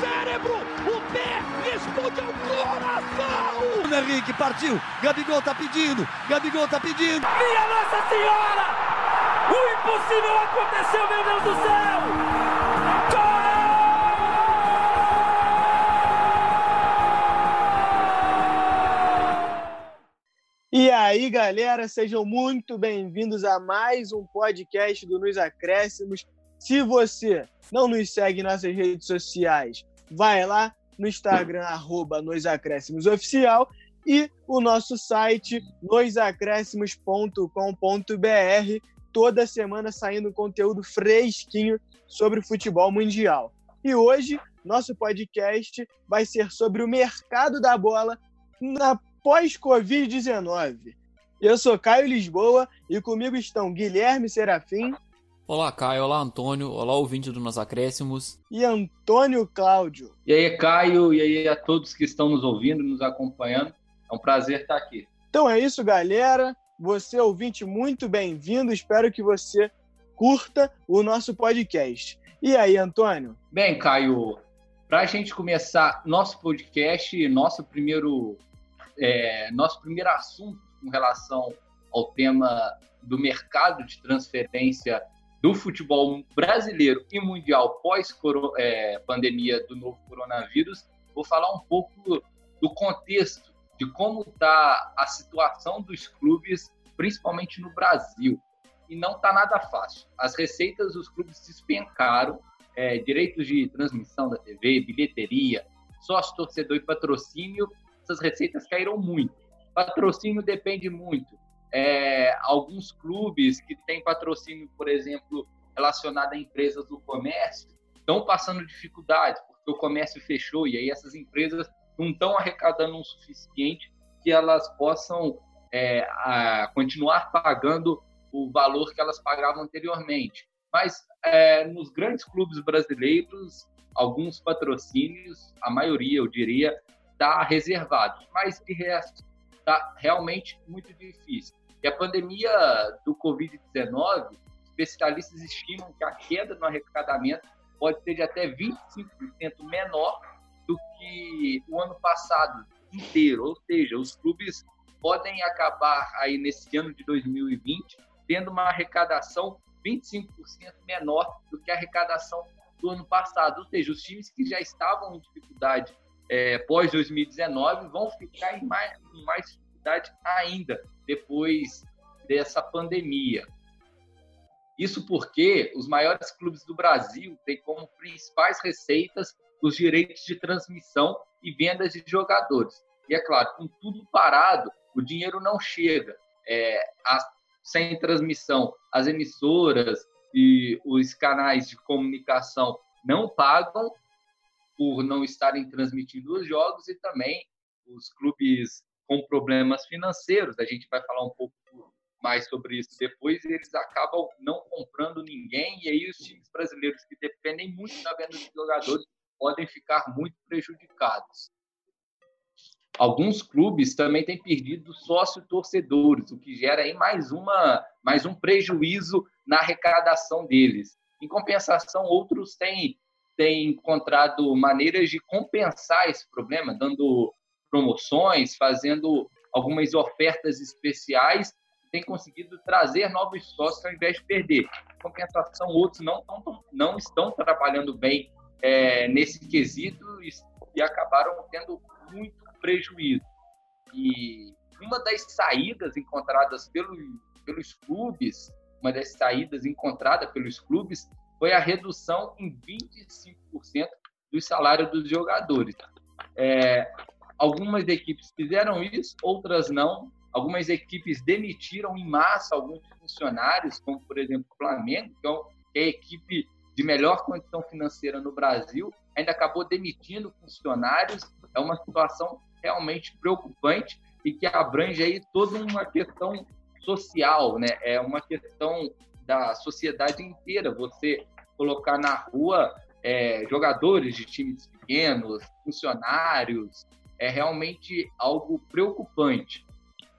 cérebro, o pé responde ao coração. O Henrique partiu, Gabigol tá pedindo, Gabigol tá pedindo. Minha Nossa Senhora! O impossível aconteceu, meu Deus do céu! E aí, galera, sejam muito bem-vindos a mais um podcast do Nos Acréscimos. Se você não nos segue nas nossas redes sociais, vai lá no Instagram, arroba e o nosso site, nosacréscimos.com.br, toda semana saindo conteúdo fresquinho sobre o futebol mundial. E hoje, nosso podcast vai ser sobre o mercado da bola na pós-Covid-19. Eu sou Caio Lisboa e comigo estão Guilherme Serafim. Olá, Caio. Olá, Antônio. Olá, ouvinte do Nos Acréscimos. E Antônio Cláudio. E aí, Caio. E aí a todos que estão nos ouvindo, nos acompanhando. É um prazer estar aqui. Então é isso, galera. Você, ouvinte, muito bem-vindo. Espero que você curta o nosso podcast. E aí, Antônio? Bem, Caio, para a gente começar nosso podcast, nosso primeiro é, nosso primeiro assunto com relação ao tema do mercado de transferência do futebol brasileiro e mundial pós-pandemia é, do novo coronavírus, vou falar um pouco do contexto de como está a situação dos clubes, principalmente no Brasil. E não está nada fácil. As receitas dos clubes despencaram, é, direitos de transmissão da TV, bilheteria, sócio torcedor e patrocínio essas receitas caíram muito. Patrocínio depende muito. É, alguns clubes que têm patrocínio, por exemplo, relacionado a empresas do comércio, estão passando dificuldades, porque o comércio fechou e aí essas empresas não estão arrecadando o suficiente que elas possam é, continuar pagando o valor que elas pagavam anteriormente. Mas é, nos grandes clubes brasileiros, alguns patrocínios, a maioria, eu diria, está reservado, mas de resto está realmente muito difícil. E a pandemia do Covid-19, especialistas estimam que a queda no arrecadamento pode ser de até 25% menor do que o ano passado inteiro, ou seja, os clubes podem acabar aí nesse ano de 2020 tendo uma arrecadação 25% menor do que a arrecadação do ano passado, ou seja, os times que já estavam em dificuldade é, pós 2019 vão ficar em mais, em mais dificuldade ainda depois dessa pandemia. Isso porque os maiores clubes do Brasil têm como principais receitas os direitos de transmissão e vendas de jogadores. E é claro, com tudo parado, o dinheiro não chega. É, sem transmissão, as emissoras e os canais de comunicação não pagam por não estarem transmitindo os jogos e também os clubes com problemas financeiros. A gente vai falar um pouco mais sobre isso depois. Eles acabam não comprando ninguém e aí os times brasileiros que dependem muito da venda de jogadores podem ficar muito prejudicados. Alguns clubes também têm perdido sócio-torcedores, o que gera aí mais, uma, mais um prejuízo na arrecadação deles. Em compensação, outros têm tem encontrado maneiras de compensar esse problema, dando promoções, fazendo algumas ofertas especiais, tem conseguido trazer novos sócios ao invés de perder. Em compensação, outros não, não, não estão trabalhando bem é, nesse quesito e, e acabaram tendo muito prejuízo. E uma das saídas encontradas pelo, pelos clubes, uma das saídas encontradas pelos clubes foi a redução em 25% do salário dos jogadores. É, algumas equipes fizeram isso, outras não. Algumas equipes demitiram em massa alguns funcionários, como por exemplo o Flamengo, que é a equipe de melhor condição financeira no Brasil, ainda acabou demitindo funcionários. É uma situação realmente preocupante e que abrange aí toda uma questão social, né? É uma questão da sociedade inteira. Você colocar na rua é, jogadores de times pequenos, funcionários, é realmente algo preocupante.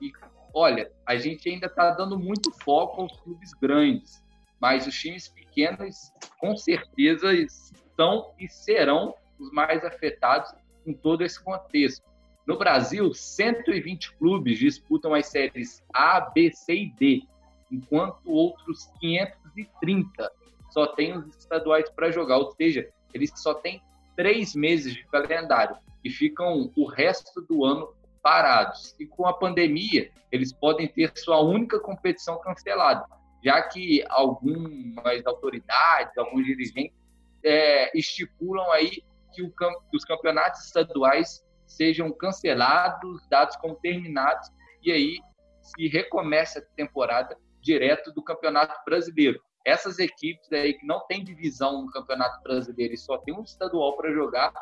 E olha, a gente ainda está dando muito foco aos clubes grandes, mas os times pequenos com certeza estão e serão os mais afetados com todo esse contexto. No Brasil, 120 clubes disputam as séries A, B, C e D, enquanto outros 530 só têm os estaduais para jogar, ou seja, eles só têm três meses de calendário e ficam o resto do ano parados. E com a pandemia, eles podem ter sua única competição cancelada, já que algumas autoridades, alguns dirigentes é, estipulam aí que, o, que os campeonatos estaduais sejam cancelados, dados como terminados, e aí se recomeça a temporada direto do Campeonato Brasileiro. Essas equipes aí que não têm divisão no Campeonato Brasileiro e só tem um estadual para jogar,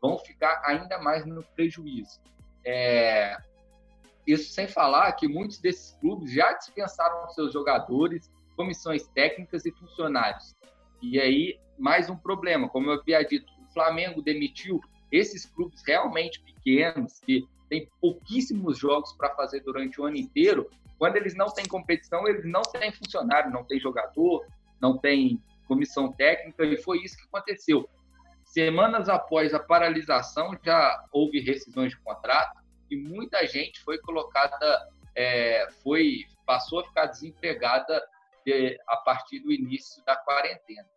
vão ficar ainda mais no prejuízo. É... Isso sem falar que muitos desses clubes já dispensaram seus jogadores, comissões técnicas e funcionários. E aí, mais um problema, como eu havia dito, o Flamengo demitiu esses clubes realmente pequenos, que têm pouquíssimos jogos para fazer durante o ano inteiro, quando eles não têm competição, eles não têm funcionário, não têm jogador, não têm comissão técnica, e foi isso que aconteceu. Semanas após a paralisação, já houve rescisões de contrato e muita gente foi colocada, é, foi passou a ficar desempregada de, a partir do início da quarentena.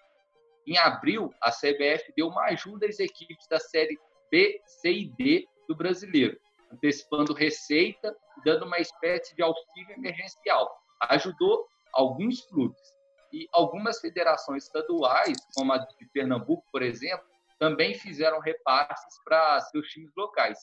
Em abril, a CBF deu uma ajuda às equipes da Série B, C e D do brasileiro, antecipando receita dando uma espécie de auxílio emergencial. Ajudou alguns clubes e algumas federações estaduais, como a de Pernambuco, por exemplo, também fizeram repasses para seus times locais.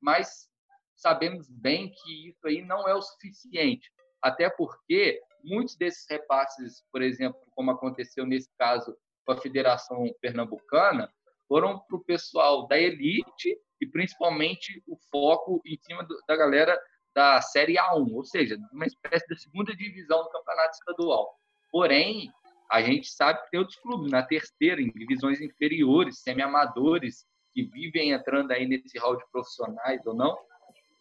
Mas sabemos bem que isso aí não é o suficiente, até porque muitos desses repasses, por exemplo, como aconteceu nesse caso com a Federação Pernambucana, foram para o pessoal da elite e principalmente o foco em cima do, da galera da Série A1, ou seja, uma espécie de segunda divisão do campeonato estadual. Porém, a gente sabe que tem outros clubes na terceira, em divisões inferiores, semi-amadores, que vivem entrando aí nesse hall de profissionais ou não,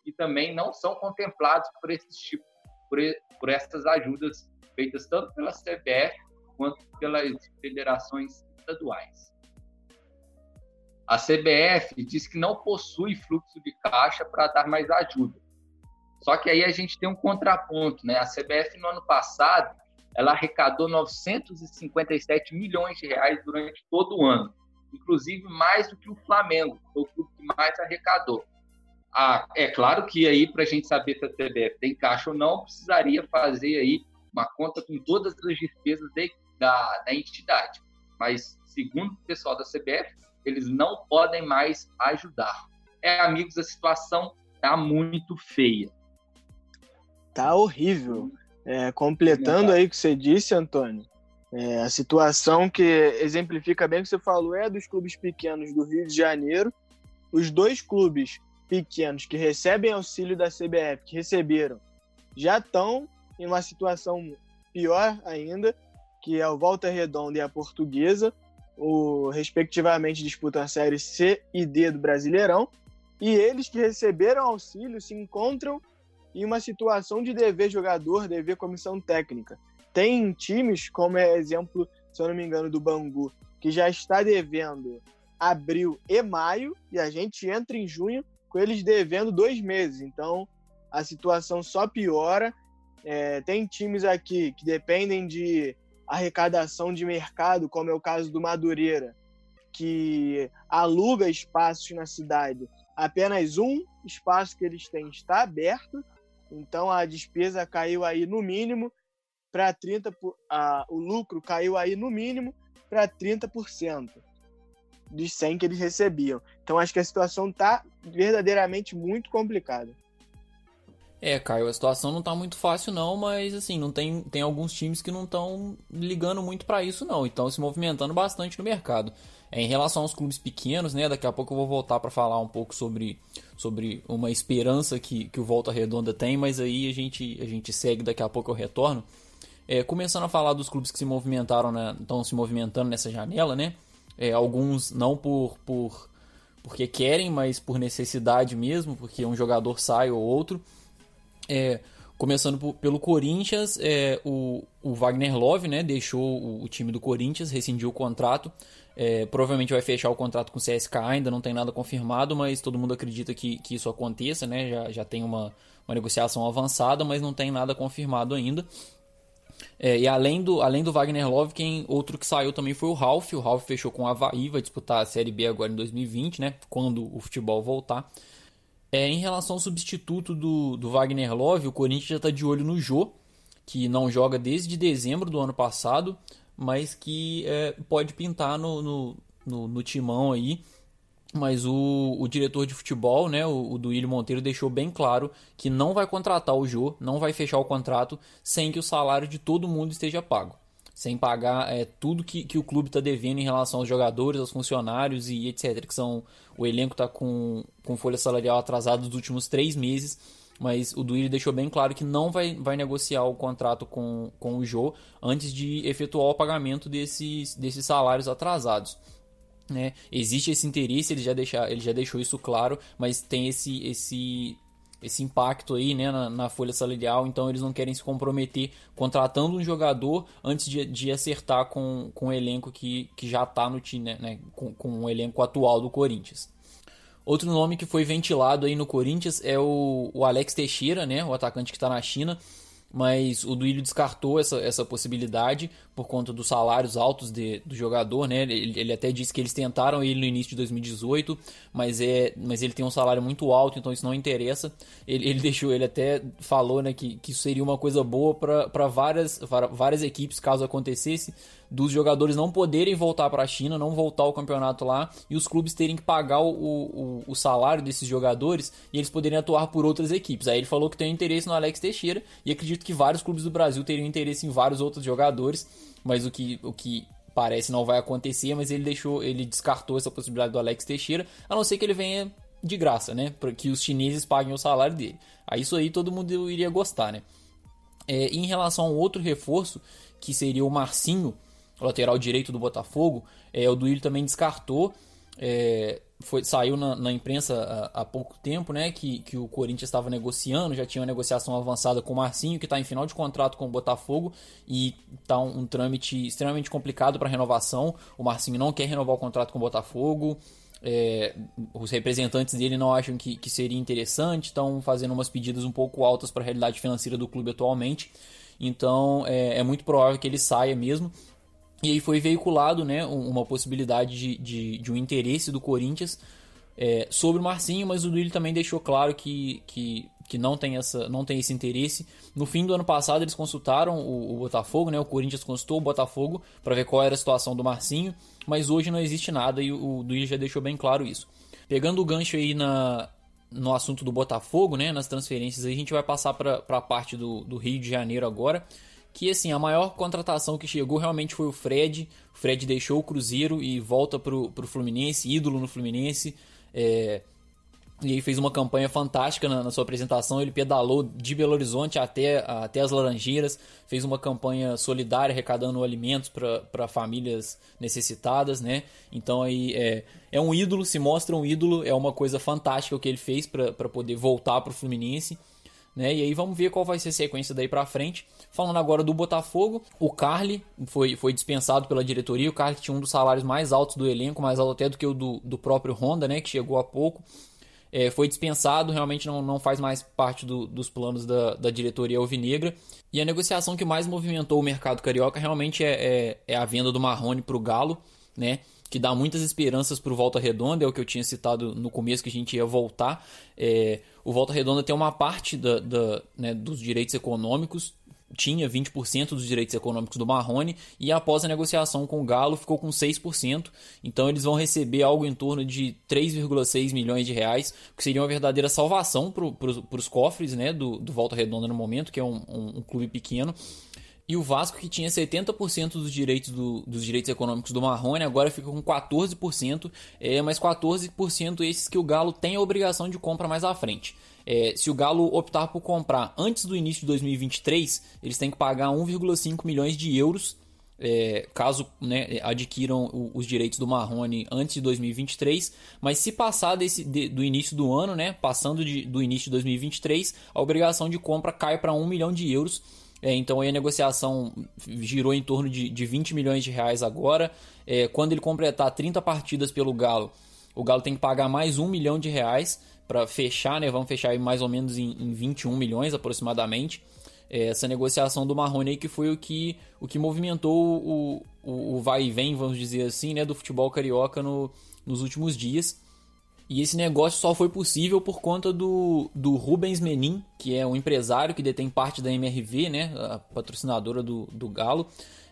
e também não são contemplados por esses tipos, por, por essas ajudas feitas tanto pela CBF quanto pelas federações estaduais. A CBF diz que não possui fluxo de caixa para dar mais ajuda. Só que aí a gente tem um contraponto, né? A CBF no ano passado ela arrecadou 957 milhões de reais durante todo o ano, inclusive mais do que o Flamengo, foi o clube que mais arrecadou. Ah, é claro que aí para a gente saber se a CBF tem caixa ou não, precisaria fazer aí uma conta com todas as despesas de, da, da entidade. Mas, segundo o pessoal da CBF, eles não podem mais ajudar. É, amigos, a situação tá muito feia. Tá horrível. É, completando aí o que você disse, Antônio, é, a situação que exemplifica bem o que você falou é dos clubes pequenos do Rio de Janeiro. Os dois clubes pequenos que recebem auxílio da CBF, que receberam, já estão em uma situação pior ainda, que é o Volta Redonda e a Portuguesa, o, respectivamente disputam a série C e D do Brasileirão, e eles que receberam auxílio se encontram em uma situação de dever jogador, dever comissão técnica. Tem times, como é exemplo, se eu não me engano, do Bangu, que já está devendo abril e maio, e a gente entra em junho com eles devendo dois meses. Então, a situação só piora. É, tem times aqui que dependem de arrecadação de mercado, como é o caso do Madureira, que aluga espaços na cidade. Apenas um espaço que eles têm está aberto, então a despesa caiu aí no mínimo para 30%, a, o lucro caiu aí no mínimo para 30% dos 100 que eles recebiam. Então acho que a situação está verdadeiramente muito complicada. É, Caio, a situação não tá muito fácil não, mas assim, não tem, tem alguns times que não estão ligando muito para isso não, então se movimentando bastante no mercado. É, em relação aos clubes pequenos, né, daqui a pouco eu vou voltar para falar um pouco sobre, sobre uma esperança que, que o Volta Redonda tem, mas aí a gente, a gente segue, daqui a pouco eu retorno. É, começando a falar dos clubes que se movimentaram, né, estão se movimentando nessa janela, né, é, alguns não por, por porque querem, mas por necessidade mesmo, porque um jogador sai ou outro. É, Começando por, pelo Corinthians, é, o, o, Wagner Love né, deixou o, o, time do Corinthians, rescindiu o contrato. É, provavelmente vai fechar o contrato com o CSK, ainda não tem nada confirmado, mas todo mundo acredita que, que isso aconteça, né? Já, já tem uma, uma negociação avançada, mas não tem nada confirmado ainda. É, e além do, além do Wagner Love, quem outro que saiu também foi o Ralph. O Ralph fechou com o Havaí, vai disputar a Série B agora em 2020, né? Quando o futebol voltar. É, em relação ao substituto do, do Wagner Love, o Corinthians já está de olho no Jô, que não joga desde dezembro do ano passado, mas que é, pode pintar no, no, no, no, timão aí. Mas o, o diretor de futebol, né, o, o Duílio Monteiro, deixou bem claro que não vai contratar o Jô, não vai fechar o contrato sem que o salário de todo mundo esteja pago sem pagar é, tudo que, que o clube está devendo em relação aos jogadores, aos funcionários e etc. Que são o elenco está com, com folha salarial atrasada dos últimos três meses, mas o Duílio deixou bem claro que não vai, vai negociar o contrato com, com o Jô antes de efetuar o pagamento desses, desses salários atrasados. Né? Existe esse interesse, ele já, deixa, ele já deixou isso claro, mas tem esse, esse esse impacto aí né, na, na, folha salarial, então eles não querem se comprometer contratando um jogador antes de, de acertar com, com o elenco que, que já está no time, né, né, com, com o elenco atual do Corinthians. Outro nome que foi ventilado aí no Corinthians é o, o Alex Teixeira, né, o atacante que está na China mas o Duílio descartou essa, essa possibilidade por conta dos salários altos de, do jogador, né? Ele, ele, até disse que eles tentaram ele no início de 2018, mas, é, mas ele tem um salário muito alto, então isso não interessa. Ele, ele deixou, ele até falou né, que, que seria uma coisa boa para várias, várias equipes caso acontecesse, dos jogadores não poderem voltar para a China, não voltar ao campeonato lá e os clubes terem que pagar o, o, o, salário desses jogadores e eles poderem atuar por outras equipes. Aí ele falou que tem interesse no Alex Teixeira e acredito que vários clubes do Brasil teriam interesse em vários outros jogadores, mas o que, o que parece não vai acontecer, mas ele deixou, ele descartou essa possibilidade do Alex Teixeira, a não ser que ele venha de graça, né? Para que os chineses paguem o salário dele. Aí isso aí todo mundo iria gostar, né? É, em relação ao outro reforço, que seria o Marcinho, lateral direito do Botafogo, é, o Duílio também descartou. É, foi, saiu na, na imprensa há, há, pouco tempo né, que, que o Corinthians estava negociando, já tinha uma negociação avançada com o Marcinho, que está em final de contrato com o Botafogo e está um, um trâmite extremamente complicado para renovação. O Marcinho não quer renovar o contrato com o Botafogo. É, os representantes dele não acham que, que seria interessante, estão fazendo umas pedidas um pouco altas para a realidade financeira do clube atualmente. Então é, é muito provável que ele saia mesmo. E aí foi veiculado né, uma possibilidade de, de, de um interesse do Corinthians é, sobre o Marcinho, mas o Duílio também deixou claro que, que, que não, tem essa, não tem esse interesse. No fim do ano passado eles consultaram o, o Botafogo, né, o Corinthians consultou o Botafogo para ver qual era a situação do Marcinho, mas hoje não existe nada e o, o Duílio já deixou bem claro isso. Pegando o gancho aí na, no assunto do Botafogo, né, nas transferências, aí a gente vai passar para a parte do, do Rio de Janeiro agora que assim, a maior contratação que chegou realmente foi o Fred. O Fred deixou o Cruzeiro e volta pro, pro Fluminense, ídolo no Fluminense. É, e aí fez uma campanha fantástica na, na, sua apresentação. Ele pedalou de Belo Horizonte até, até as Laranjeiras, fez uma campanha solidária arrecadando alimentos para famílias necessitadas, né? Então aí é, é um ídolo, se mostra um ídolo, é uma coisa fantástica o que ele fez para poder voltar para o Fluminense. Né? E aí vamos ver qual vai ser a sequência daí para frente. Falando agora do Botafogo, o Carly foi, foi dispensado pela diretoria. O Carly tinha um dos salários mais altos do elenco, mais alto até do que o do, do próprio Honda, né? Que chegou há pouco. É, foi dispensado, realmente não, não faz mais parte do, dos planos da, da diretoria alvinegra. E a negociação que mais movimentou o mercado carioca realmente é, é, é a venda do Marrone para o Galo, né? Que dá muitas esperanças para o Volta Redonda, é o que eu tinha citado no começo que a gente ia voltar. É, o Volta Redonda tem uma parte da, da né, dos direitos econômicos, tinha 20% dos direitos econômicos do Marrone e após a negociação com o Galo ficou com 6%. Então eles vão receber algo em torno de 3,6 milhões de reais, que seria uma verdadeira salvação para os cofres né, do, do Volta Redonda no momento, que é um, um, um clube pequeno. E o Vasco, que tinha 70% dos direitos, do, dos direitos econômicos do Marrone, agora fica com 14%, é, mas 14% esses que o Galo tem a obrigação de compra mais à frente. É, se o Galo optar por comprar antes do início de 2023, eles têm que pagar 1,5 milhões de euros é, caso né, adquiram os direitos do Marrone antes de 2023, mas se passar desse, de, do início do ano, né, passando de, do início de 2023, a obrigação de compra cai para 1 milhão de euros. É, então a negociação girou em torno de, de 20 milhões de reais agora. É, quando ele completar 30 partidas pelo Galo, o Galo tem que pagar mais 1 milhão de reais para fechar, né? Vamos fechar mais ou menos em, em 21 milhões aproximadamente é, essa negociação do Marrone que foi o que, o que movimentou o, o, o vai e vem, vamos dizer assim, né, do futebol carioca no, nos últimos dias. E esse negócio só foi possível por conta do, do Rubens Menin, que é um empresário que detém parte da MRV, né, a patrocinadora do, do Galo.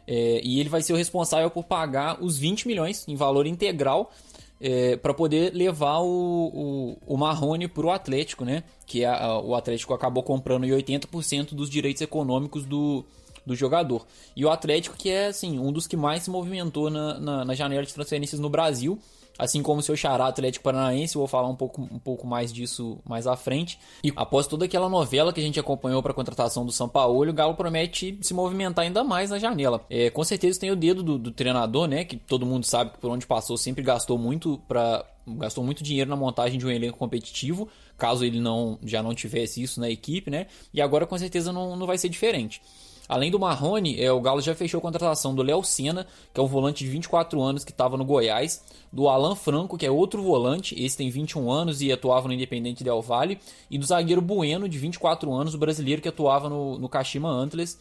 É, e ele vai ser o responsável por pagar os 20 milhões em valor integral é, para poder levar o, o, o Marrone para o Atlético, né? Que a, a, o Atlético acabou comprando 80% dos direitos econômicos do, do jogador. E o Atlético, que é assim, um dos que mais se movimentou na, na, na janela de transferências no Brasil assim como o seu xará Atlético Paranaense, vou falar um pouco, um pouco mais disso mais à frente. E após toda aquela novela que a gente acompanhou para a contratação do São Paulo, o Galo promete se movimentar ainda mais na janela. É, com certeza tem o dedo do, do treinador, né, que todo mundo sabe que por onde passou sempre gastou muito para gastou muito dinheiro na montagem de um elenco competitivo, caso ele não já não tivesse isso na equipe, né? E agora com certeza não, não vai ser diferente. Além do Marrone, é, o Galo já fechou a contratação do Léo Senna, que é um volante de 24 anos que estava no Goiás, do Alan Franco, que é outro volante, esse tem 21 anos e atuava no Independente Del Valle, e do zagueiro Bueno, de 24 anos, o brasileiro que atuava no, no Kashima Antlers.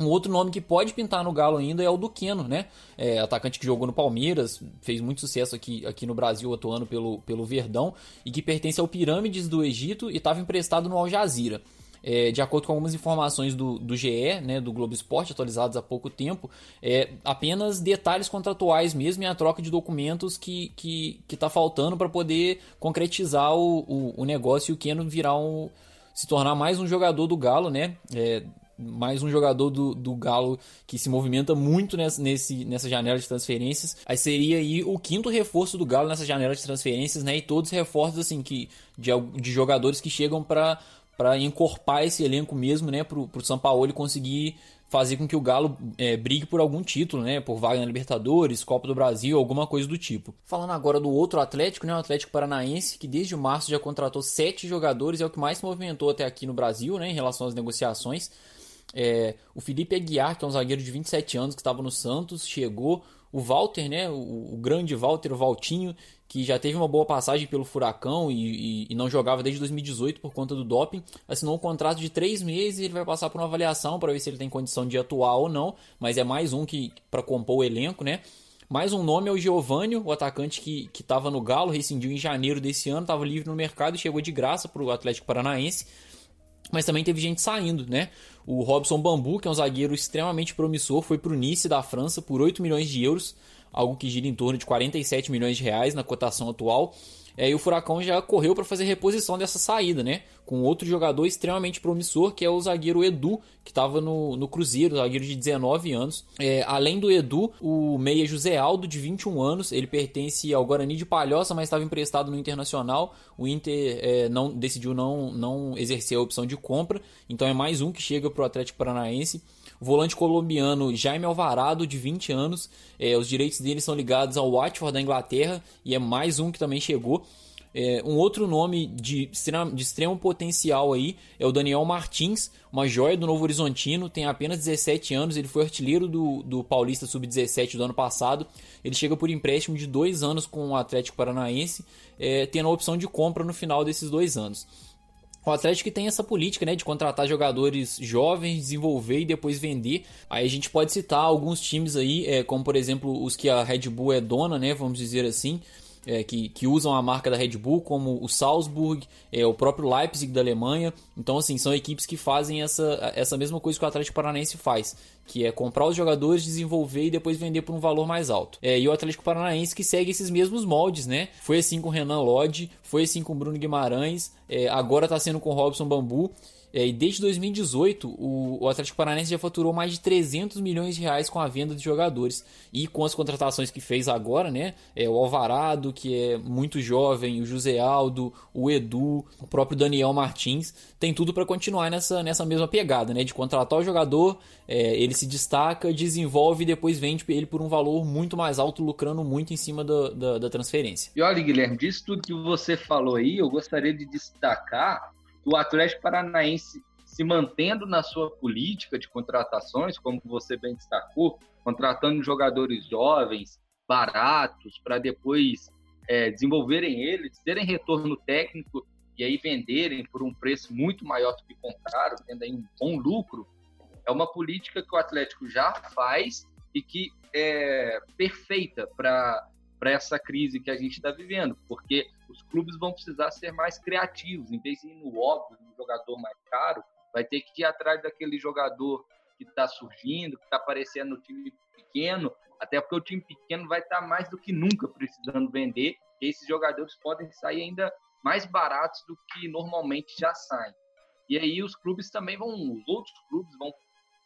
Um outro nome que pode pintar no Galo ainda é o Duqueno, né? É, atacante que jogou no Palmeiras, fez muito sucesso aqui, aqui no Brasil atuando pelo, pelo Verdão e que pertence ao Pirâmides do Egito e estava emprestado no Al Jazeera. É, de acordo com algumas informações do, do GE, né, do Globo Esporte, atualizadas há pouco tempo, é, apenas detalhes contratuais mesmo e a troca de documentos que está que, que tá faltando para poder concretizar o, o, o, negócio e o Keno virar um, se tornar mais um jogador do Galo, né? É, mais um jogador do, do Galo que se movimenta muito nessa, nesse, nessa janela de transferências. Aí seria aí o quinto reforço do Galo nessa janela de transferências, né? E todos reforços assim que de, de jogadores que chegam para para encorpar esse elenco mesmo, né, pro, pro São Paulo conseguir fazer com que o Galo é, brigue por algum título, né, por vaga na Libertadores, Copa do Brasil, alguma coisa do tipo. Falando agora do outro Atlético, né, o Atlético Paranaense, que desde março já contratou sete jogadores, é o que mais se movimentou até aqui no Brasil, né, em relação às negociações. É, o Felipe Aguiar, que é um zagueiro de 27 anos que estava no Santos, chegou. O Walter, né, o, o grande Walter, o Valtinho, que já teve uma boa passagem pelo Furacão e, e, e, não jogava desde 2018 por conta do doping, assinou um contrato de três meses e ele vai passar por uma avaliação para ver se ele tem condição de atuar ou não, mas é mais um que para compor o elenco, né? Mais um nome é o Giovanni, o atacante que estava no Galo, rescindiu em janeiro desse ano, estava livre no mercado e chegou de graça para o Atlético Paranaense. Mas também teve gente saindo, né? O Robson Bambu, que é um zagueiro extremamente promissor, foi para o Nice da França por 8 milhões de euros algo que gira em torno de 47 milhões de reais na cotação atual. É, e o Furacão já correu para fazer reposição dessa saída, né? Com outro jogador extremamente promissor, que é o zagueiro Edu, que estava no, no Cruzeiro, zagueiro de 19 anos. É, além do Edu, o meia José Aldo, de 21 anos, ele pertence ao Guarani de Palhoça, mas estava emprestado no Internacional. O Inter é, não decidiu não, não exercer a opção de compra, então é mais um que chega para o Atlético Paranaense. O volante colombiano Jaime Alvarado, de 20 anos, é, os direitos dele são ligados ao Watford da Inglaterra e é mais um que também chegou. É, um outro nome de, de extremo potencial aí é o Daniel Martins, uma joia do Novo Horizontino, tem apenas 17 anos, ele foi artilheiro do, do Paulista Sub-17 do ano passado. Ele chega por empréstimo de dois anos com o Atlético Paranaense, é, tendo a opção de compra no final desses dois anos. O Atlético tem essa política, né, de contratar jogadores jovens, desenvolver e depois vender. Aí a gente pode citar alguns times aí, é, como por exemplo os que a Red Bull é dona, né, vamos dizer assim é, que, que, usam a marca da Red Bull, como o Salzburg, é, o próprio Leipzig da Alemanha. Então, assim, são equipes que fazem essa, essa mesma coisa que o Atlético Paranaense faz, que é comprar os jogadores, desenvolver e depois vender por um valor mais alto. É, e o Atlético Paranaense que segue esses mesmos moldes, né? Foi assim com o Renan Lodge, foi assim com o Bruno Guimarães, é, agora está sendo com o Robson Bambu. É, e desde 2018, o, o, Atlético Paranaense já faturou mais de 300 milhões de reais com a venda de jogadores. E com as contratações que fez agora, né? É, o Alvarado, que é muito jovem, o José Aldo, o Edu, o próprio Daniel Martins, tem tudo para continuar nessa, nessa mesma pegada, né? De contratar o jogador, é, ele se destaca, desenvolve e depois vende ele por um valor muito mais alto, lucrando muito em cima da, da, da transferência. E olha, Guilherme, disso tudo que você falou aí, eu gostaria de destacar o Atlético Paranaense se mantendo na sua política de contratações, como você bem destacou, contratando jogadores jovens, baratos, para depois é, desenvolverem eles, terem retorno técnico e aí venderem por um preço muito maior do que compraram, tendo aí um bom lucro, é uma política que o Atlético já faz e que é perfeita para essa crise que a gente está vivendo, porque os clubes vão precisar ser mais criativos, em vez de ir no óbvio, no jogador mais caro, vai ter que ir atrás daquele jogador que está surgindo, que está aparecendo no time pequeno, até porque o time pequeno vai estar tá mais do que nunca precisando vender, e esses jogadores podem sair ainda mais baratos do que normalmente já saem. E aí os clubes também vão, os outros clubes vão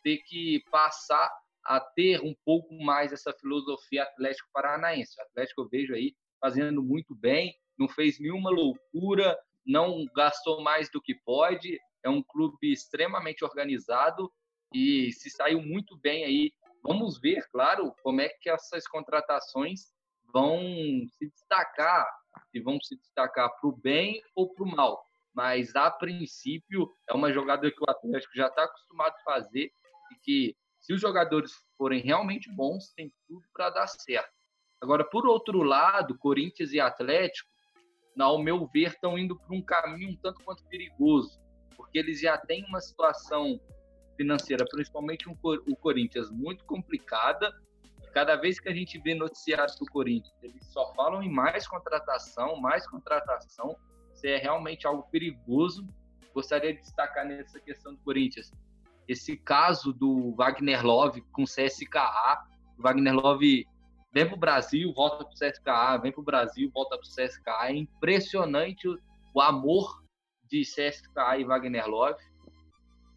ter que passar a ter um pouco mais essa filosofia Atlético Paranaense. O Atlético eu vejo aí fazendo muito bem, não fez nenhuma loucura, não gastou mais do que pode, é um clube extremamente organizado e se saiu muito bem aí. Vamos ver, claro, como é que essas contratações vão se destacar, e vão se destacar para o bem ou para o mal. Mas, a princípio, é uma jogada que o Atlético já está acostumado a fazer e que, se os jogadores forem realmente bons, tem tudo para dar certo. Agora, por outro lado, Corinthians e Atlético ao meu ver, estão indo por um caminho um tanto quanto perigoso, porque eles já têm uma situação financeira, principalmente um, o Corinthians, muito complicada. Cada vez que a gente vê noticiários do Corinthians, eles só falam em mais contratação, mais contratação. Isso é realmente algo perigoso. Gostaria de destacar nessa questão do Corinthians esse caso do Wagner Love com CSKA. O Wagner Love vem para o Brasil, volta para o CSKA, vem para o Brasil, volta para o CSKA. É impressionante o, o, amor de CSKA e Wagner Love.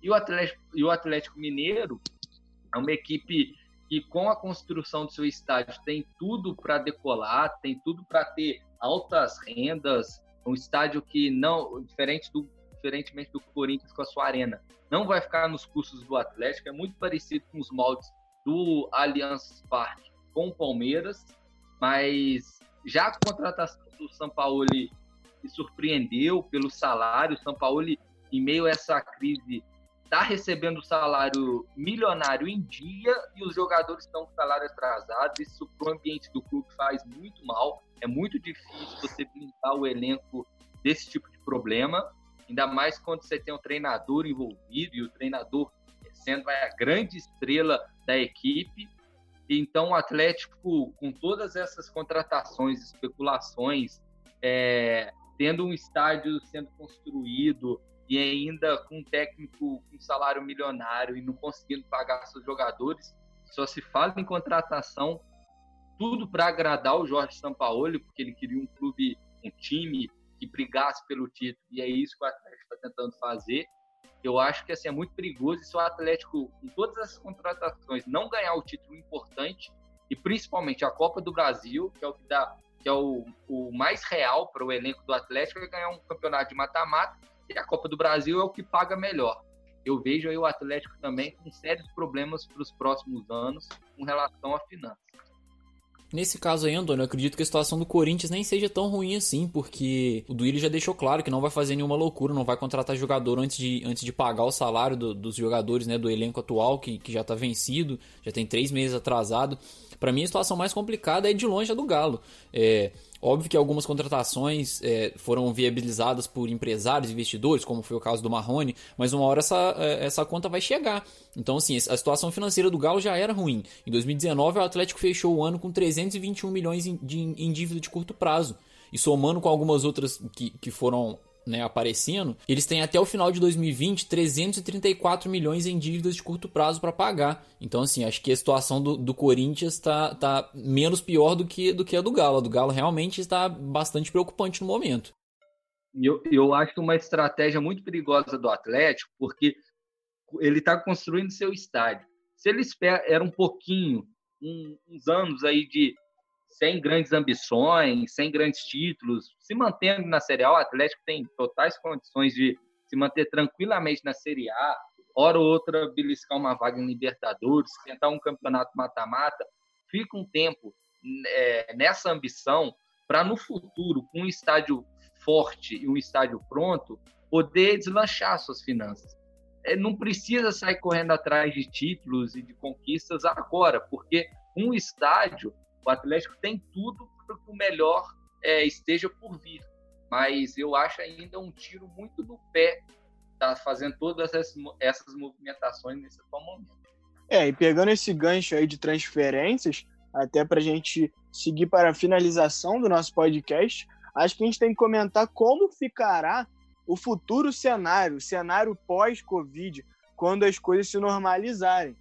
E o, Atlético, e o Atlético Mineiro é uma equipe que, com a construção do seu estádio, tem tudo para decolar, tem tudo para ter altas rendas, um estádio que não, diferente do diferentemente do Corinthians com a sua arena, não vai ficar nos custos do Atlético, é muito parecido com os moldes do Allianz Parque com o Palmeiras, mas já a contratação do Sampaoli me surpreendeu pelo salário. O Sampaoli, em meio a essa crise, está recebendo salário milionário em dia e os jogadores estão com salário atrasado. Isso para o ambiente do clube faz muito mal. É muito difícil você blindar o elenco desse tipo de problema, ainda mais quando você tem um treinador envolvido e o treinador sendo a grande estrela da equipe então, o Atlético, com todas essas contratações, especulações, é, tendo um estádio sendo construído e ainda com um técnico com salário milionário e não conseguindo pagar seus jogadores, só se fala em contratação, tudo para agradar o Jorge Sampaoli, porque ele queria um clube, um time que brigasse pelo título, e é isso que o Atlético está tentando fazer eu acho que assim, é muito perigoso e se o Atlético, em todas as contratações, não ganhar o título importante, e principalmente a Copa do Brasil, que é o que dá, que é o, o mais real para o elenco do Atlético, é ganhar um campeonato de mata-mata, e a Copa do Brasil é o que paga melhor. Eu vejo aí o Atlético também com sérios problemas para os próximos anos com relação a finanças. Nesse caso aí, Antônio, eu acredito que a situação do Corinthians nem seja tão ruim assim, porque o Duílio já deixou claro que não vai fazer nenhuma loucura, não vai contratar jogador antes de, antes de pagar o salário do, dos jogadores, né, do elenco atual, que, que já está vencido, já tem três meses atrasado. Para mim, a situação mais complicada é de longe a do Galo. É, Óbvio que algumas contratações é, foram viabilizadas por empresários, investidores, como foi o caso do Marrone, mas uma hora essa, é, essa conta vai chegar. Então, assim, a situação financeira do Galo já era ruim. Em 2019, o Atlético fechou o ano com 321 milhões em, de, em dívida de curto prazo. E somando com algumas outras que, que foram né, aparecendo, eles têm até o final de 2020 334 milhões em dívidas de curto prazo para pagar. Então, assim, acho que a situação do, do Corinthians está tá menos pior do que, do que a do Galo. A do Galo realmente está bastante preocupante no momento. eu, eu acho uma estratégia muito perigosa do Atlético, porque ele está construindo seu estádio. Se ele espera um pouquinho, um, uns anos aí de sem grandes ambições, sem grandes títulos, se mantendo na Série A, o Atlético tem totais condições de se manter tranquilamente na Série A, hora ou outra beliscar uma vaga em Libertadores, tentar um campeonato mata-mata, fica um tempo é, nessa ambição para no futuro, com um estádio forte e um estádio pronto, poder deslanchar suas finanças. É, não precisa sair correndo atrás de títulos e de conquistas agora, porque um estádio, o Atlético tem tudo para que o melhor é, esteja por vir. Mas eu acho ainda um tiro muito no pé tá fazendo todas essas, essas movimentações nesse atual momento. É, e pegando esse gancho aí de transferências, até para a gente seguir para a finalização do nosso podcast, acho que a gente tem que comentar como ficará o futuro cenário, o cenário pós-Covid, quando as coisas se normalizarem.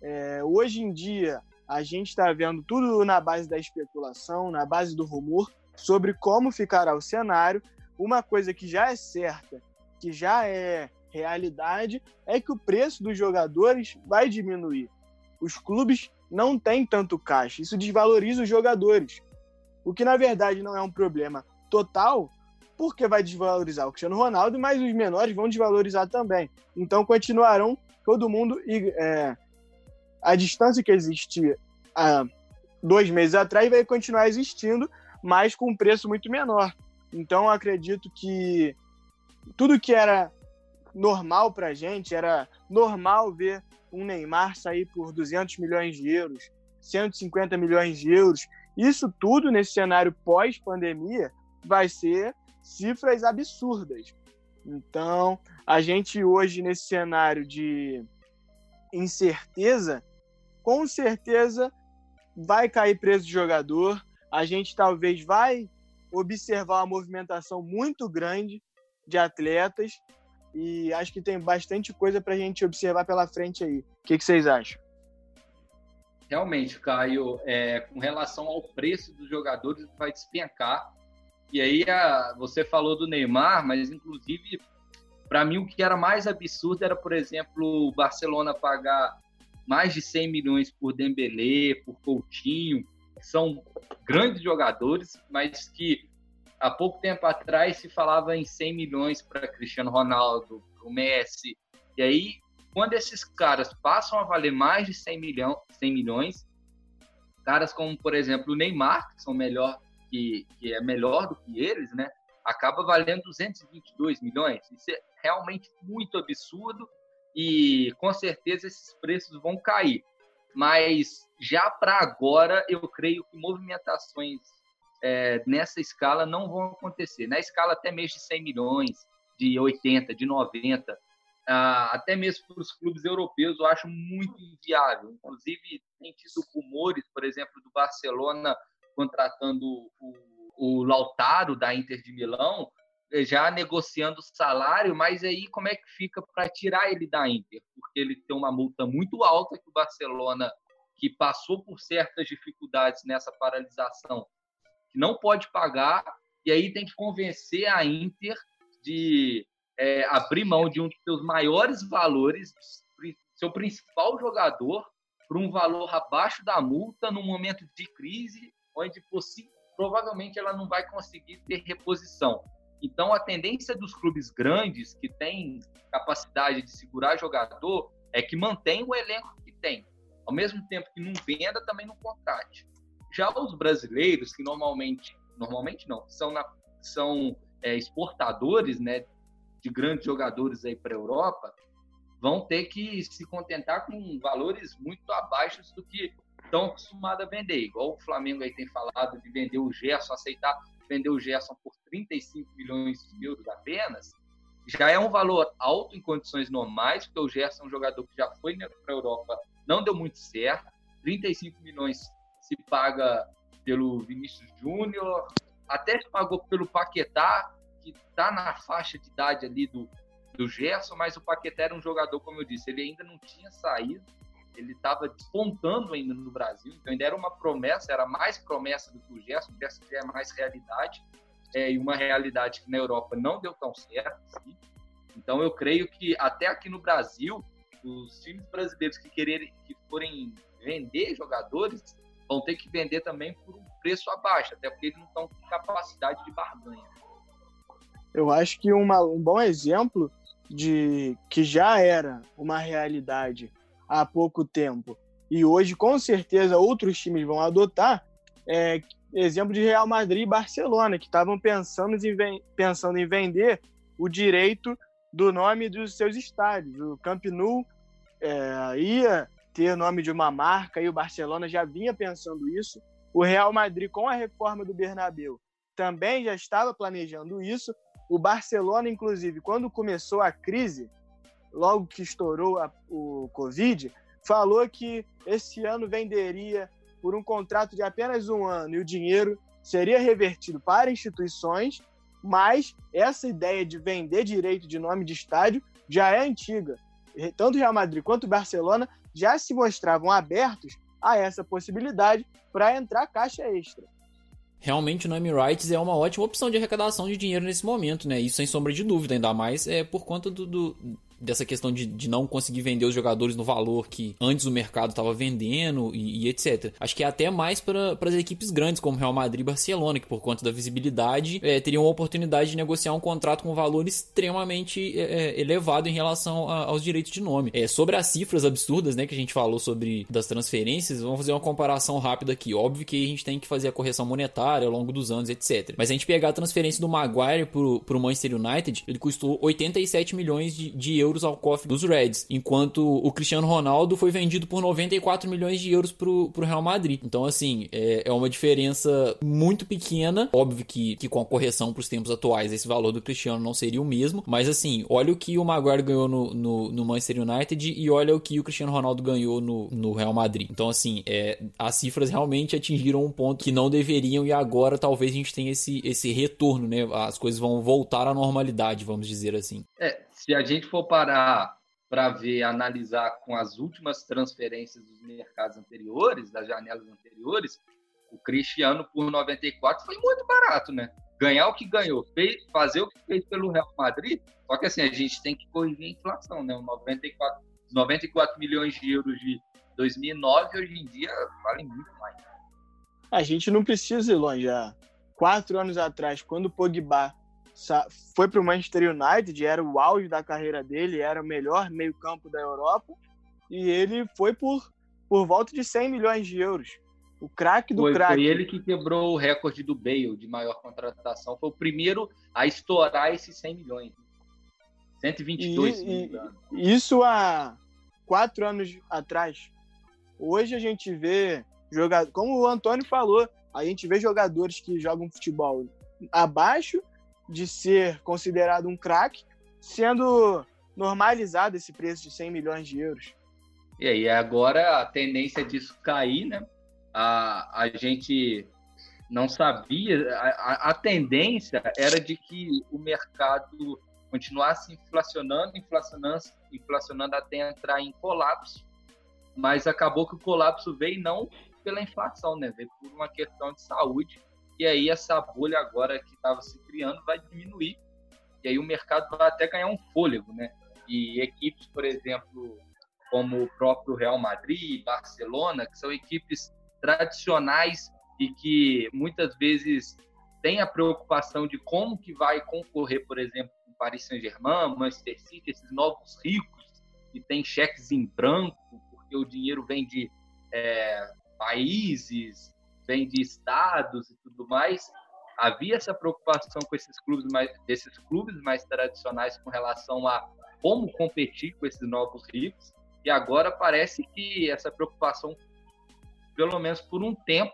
É, hoje em dia, a gente está vendo tudo na base da especulação, na base do rumor, sobre como ficará o cenário. Uma coisa que já é certa, que já é realidade, é que o preço dos jogadores vai diminuir. Os clubes não têm tanto caixa, isso desvaloriza os jogadores. O que na verdade não é um problema total, porque vai desvalorizar o Cristiano Ronaldo, mas os menores vão desvalorizar também. Então continuarão todo mundo é, a distância que existia há dois meses atrás vai continuar existindo, mas com um preço muito menor. Então acredito que tudo que era normal para gente era normal ver um Neymar sair por 200 milhões de euros, 150 milhões de euros. Isso tudo nesse cenário pós-pandemia vai ser cifras absurdas. Então, a gente hoje, nesse cenário de incerteza, com certeza vai cair preço de jogador. A gente talvez vai observar uma movimentação muito grande de atletas e acho que tem bastante coisa para a gente observar pela frente aí. O que, que vocês acham? Realmente, Caio, é, com relação ao preço dos jogadores, vai despencar. E aí a, você falou do Neymar, mas inclusive para mim o que era mais absurdo era, por exemplo, o Barcelona pagar mais de 100 milhões por Dembélé, por Coutinho, que são grandes jogadores, mas que há pouco tempo atrás se falava em 100 milhões para Cristiano Ronaldo, para o Messi. E aí, quando esses caras passam a valer mais de 100, milhão, 100 milhões, caras como, por exemplo, o Neymar, que são melhor que, que é melhor do que eles, né? Acaba valendo 222 milhões. Isso é realmente muito absurdo e com certeza esses preços vão cair. Mas já para agora, eu creio que movimentações é, nessa escala não vão acontecer. Na escala até mesmo de 100 milhões, de 80, de 90, ah, até mesmo para os clubes europeus, eu acho muito inviável. Inclusive, tem tido rumores, por exemplo, do Barcelona contratando o, o Lautaro da Inter de Milão, já negociando salário, mas aí como é que fica para tirar ele da Inter? Porque ele tem uma multa muito alta que o Barcelona, que passou por certas dificuldades nessa paralisação, que não pode pagar, e aí tem que convencer a Inter de é, abrir mão de um dos seus maiores valores, seu principal jogador, por um valor abaixo da multa, num momento de crise onde provavelmente ela não vai conseguir ter reposição. Então, a tendência dos clubes grandes que têm capacidade de segurar jogador é que mantém o elenco que tem. Ao mesmo tempo que não venda, também não contrate. Já os brasileiros, que normalmente, normalmente não, são, na, são é, exportadores né, de grandes jogadores aí para a Europa, vão ter que se contentar com valores muito abaixo do que estão acostumados a vender. Igual o Flamengo aí tem falado de vender o Gerson, aceitar vender o Gerson por 35 milhões de euros apenas, já é um valor alto em condições normais, porque o Gerson é um jogador que já foi para a Europa, não deu muito certo. 35 milhões se paga pelo Vinícius Júnior, até se pagou pelo Paquetá, que está na faixa de idade ali do, do Gerson, mas o Paquetá era um jogador, como eu disse, ele ainda não tinha saído ele estava despontando ainda no Brasil, então ainda era uma promessa, era mais promessa do que o Gerson, o Gerson é mais realidade. é, e uma realidade que na Europa não deu tão certo. Assim. Então eu creio que até aqui no Brasil, os times brasileiros que quererem que forem vender jogadores vão ter que vender também por um preço abaixo, até porque eles não estão com capacidade de barganha. Eu acho que uma, um bom exemplo de que já era uma realidade há pouco tempo e hoje com certeza outros times vão adotar é exemplo de Real Madrid e Barcelona que estavam pensando em, pensando em vender o direito do nome dos seus estádios. O Camp Nou é, ia ter nome de uma marca e o Barcelona já vinha pensando isso. O Real Madrid, com a reforma do Bernabeu, também já estava planejando isso. O Barcelona, inclusive, quando começou a crise, logo que estourou a, o Covid, falou que esse ano venderia por um contrato de apenas um ano e o dinheiro seria revertido para instituições, mas essa ideia de vender direito de nome de estádio já é antiga. Tanto o Real Madrid quanto o Barcelona já se mostravam abertos a essa possibilidade para entrar caixa extra. Realmente o name rights é uma ótima opção de arrecadação de dinheiro nesse momento, né? Isso sem sombra de dúvida, ainda mais é por conta do, do dessa questão de, de não conseguir vender os jogadores no valor que antes o mercado estava vendendo e, e, etc. Acho que é até mais para as equipes grandes como Real Madrid e Barcelona, que por conta da visibilidade é, teriam a oportunidade de negociar um contrato com um valor extremamente é, é, elevado em relação a, aos direitos de nome. É, sobre as cifras absurdas né, que a gente falou sobre das transferências, vamos fazer uma comparação rápida aqui. Óbvio que a gente tem que fazer a correção monetária ao longo dos anos, etc. Mas a gente pegar a transferência do Maguire para o Manchester United, ele custou 87 milhões de, de euros euros ao cofre dos Reds, enquanto o Cristiano Ronaldo foi vendido por 94 milhões de euros pro, pro Real Madrid. Então, assim, é, é uma diferença muito pequena. Óbvio que, que com a correção para os tempos atuais, esse valor do Cristiano não seria o mesmo, mas assim, olha o que o Maguire ganhou no, no, no Manchester United e olha o que o Cristiano Ronaldo ganhou no, no Real Madrid. Então, assim, é, as cifras realmente atingiram um ponto que não deveriam e agora talvez a gente tenha esse, esse retorno, né? As coisas vão voltar à normalidade, vamos dizer assim. É, se a gente for parar para ver, analisar com as últimas transferências dos mercados anteriores, das janelas anteriores, o Cristiano por 94 foi muito barato, né? Ganhar o que ganhou, fazer o que fez pelo Real Madrid, só que assim, a gente tem que corrigir a inflação, né? O 94, 94 milhões de euros de 2009, hoje em dia, valem muito mais. A gente não precisa ir longe. Já. Quatro anos atrás, quando o Pogba foi para o Manchester United, era o auge da carreira dele, era o melhor meio-campo da Europa, e ele foi por, por volta de 100 milhões de euros. O craque do craque. Foi ele que quebrou o recorde do Bale de maior contratação. Foi o primeiro a estourar esses 100 milhões. 122, e, e, Isso há quatro anos atrás. Hoje a gente vê jogador, como o Antônio falou, a gente vê jogadores que jogam futebol abaixo de ser considerado um craque, sendo normalizado esse preço de 100 milhões de euros. E aí, agora a tendência disso cair, né? A, a gente não sabia, a, a tendência era de que o mercado continuasse inflacionando, inflacionando, inflacionando até entrar em colapso, mas acabou que o colapso veio não pela inflação, né? Veio por uma questão de saúde e aí essa bolha agora que estava se criando vai diminuir, e aí o mercado vai até ganhar um fôlego, né? E equipes, por exemplo, como o próprio Real Madrid, Barcelona, que são equipes tradicionais e que muitas vezes têm a preocupação de como que vai concorrer, por exemplo, com Paris Saint-Germain, Manchester City, esses novos ricos que têm cheques em branco, porque o dinheiro vem de é, países, vem de estados e tudo mais, havia essa preocupação com esses clubes mais, desses clubes mais tradicionais com relação a como competir com esses novos ricos, e agora parece que essa preocupação, pelo menos por um tempo,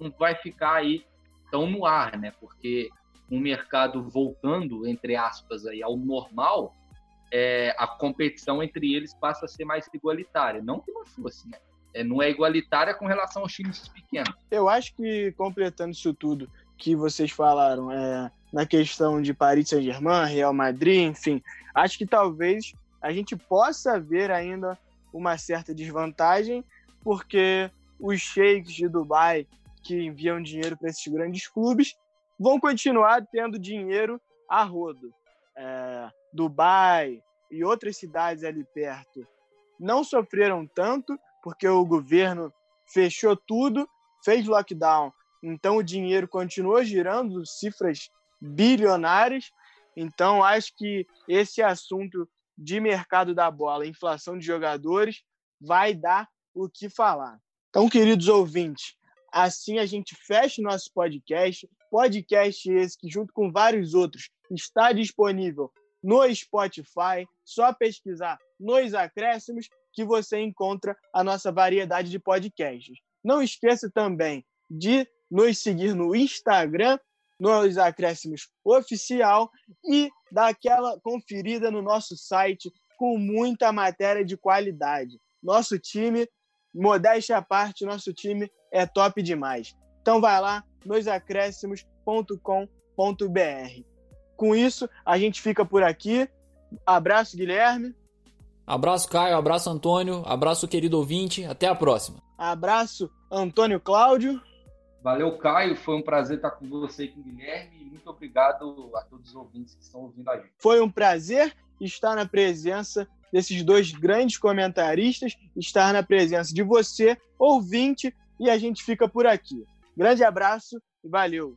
não vai ficar aí tão no ar, né? Porque um mercado voltando, entre aspas, aí, ao normal, é, a competição entre eles passa a ser mais igualitária. Não que não fosse, né? É, não é igualitária com relação aos times pequenos. Eu acho que, completando isso tudo que vocês falaram, é, na questão de Paris Saint-Germain, Real Madrid, enfim, acho que talvez a gente possa ver ainda uma certa desvantagem, porque os sheiks de Dubai que enviam dinheiro para esses grandes clubes vão continuar tendo dinheiro a rodo. É, Dubai e outras cidades ali perto não sofreram tanto, porque o governo fechou tudo, fez lockdown, então o dinheiro continuou girando, cifras bilionárias. Então acho que esse assunto de mercado da bola, inflação de jogadores, vai dar o que falar. Então, queridos ouvintes, assim a gente fecha o nosso podcast. Podcast esse que, junto com vários outros, está disponível no Spotify. Só pesquisar nos acréscimos que você encontra a nossa variedade de podcasts. Não esqueça também de nos seguir no Instagram, nos acréscimos oficial e dar aquela conferida no nosso site com muita matéria de qualidade. Nosso time, modéstia à parte, nosso time é top demais. Então vai lá, nosacréscimos.com.br. Com isso, a gente fica por aqui. Abraço, Guilherme. Abraço, Caio. Abraço, Antônio. Abraço, querido ouvinte. Até a próxima. Abraço, Antônio Cláudio. Valeu, Caio. Foi um prazer estar com você e com o Guilherme. Muito obrigado a todos os ouvintes que estão ouvindo a gente. Foi um prazer estar na presença desses dois grandes comentaristas, estar na presença de você, ouvinte, e a gente fica por aqui. Grande abraço e valeu!